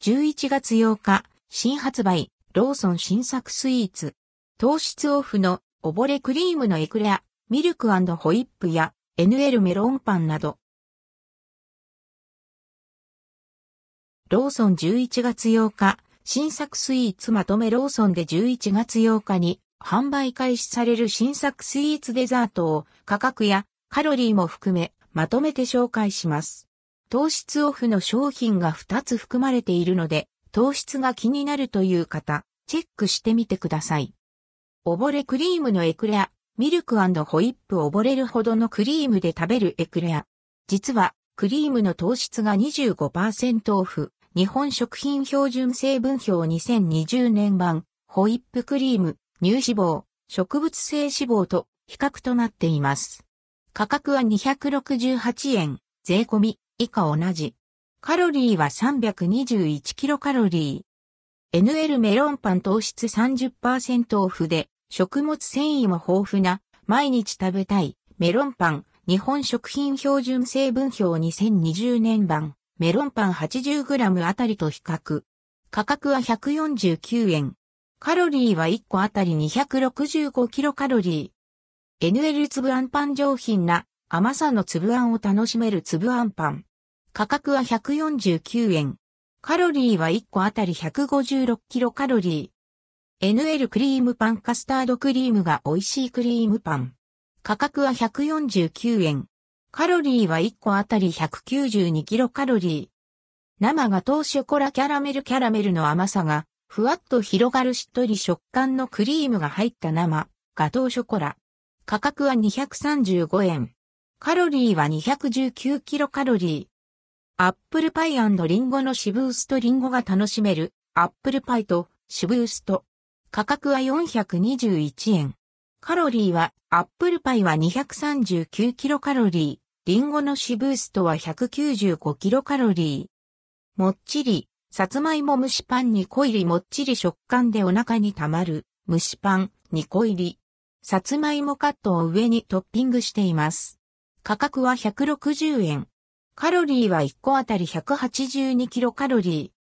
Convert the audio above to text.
11月8日、新発売、ローソン新作スイーツ。糖質オフの溺れクリームのエクレア、ミルクホイップや NL メロンパンなど。ローソン11月8日、新作スイーツまとめローソンで11月8日に販売開始される新作スイーツデザートを価格やカロリーも含めまとめて紹介します。糖質オフの商品が2つ含まれているので、糖質が気になるという方、チェックしてみてください。溺れクリームのエクレア、ミルクホイップ溺れるほどのクリームで食べるエクレア。実は、クリームの糖質が25%オフ、日本食品標準成分表2020年版、ホイップクリーム、乳脂肪、植物性脂肪と比較となっています。価格は268円、税込み、以下同じ。カロリーは321キロカロリー。NL メロンパン糖質30%オフで、食物繊維も豊富な、毎日食べたい、メロンパン、日本食品標準成分表2020年版、メロンパン 80g あたりと比較。価格は149円。カロリーは1個あたり265キロカロリー。NL 粒あんパン上品な甘さの粒あんを楽しめる粒あんパン。価格は149円。カロリーは1個あたり156キロカロリー。NL クリームパンカスタードクリームが美味しいクリームパン。価格は149円。カロリーは1個あたり192キロカロリー。生ガトーショコラキャラメルキャラメルの甘さが、ふわっと広がるしっとり食感のクリームが入った生、ガトーショコラ。価格は235円。カロリーは219キロカロリー。アップルパイリンゴのシブーストリンゴが楽しめるアップルパイとシブースト。価格は421円。カロリーはアップルパイは239キロカロリー。リンゴのシブーストは195キロカロリー。もっちり、さつまいも蒸しパン2個入りもっちり食感でお腹にたまる蒸しパン2個入り。さつまいもカットを上にトッピングしています。価格は160円。カロリーは1個あたり182キロカロリー。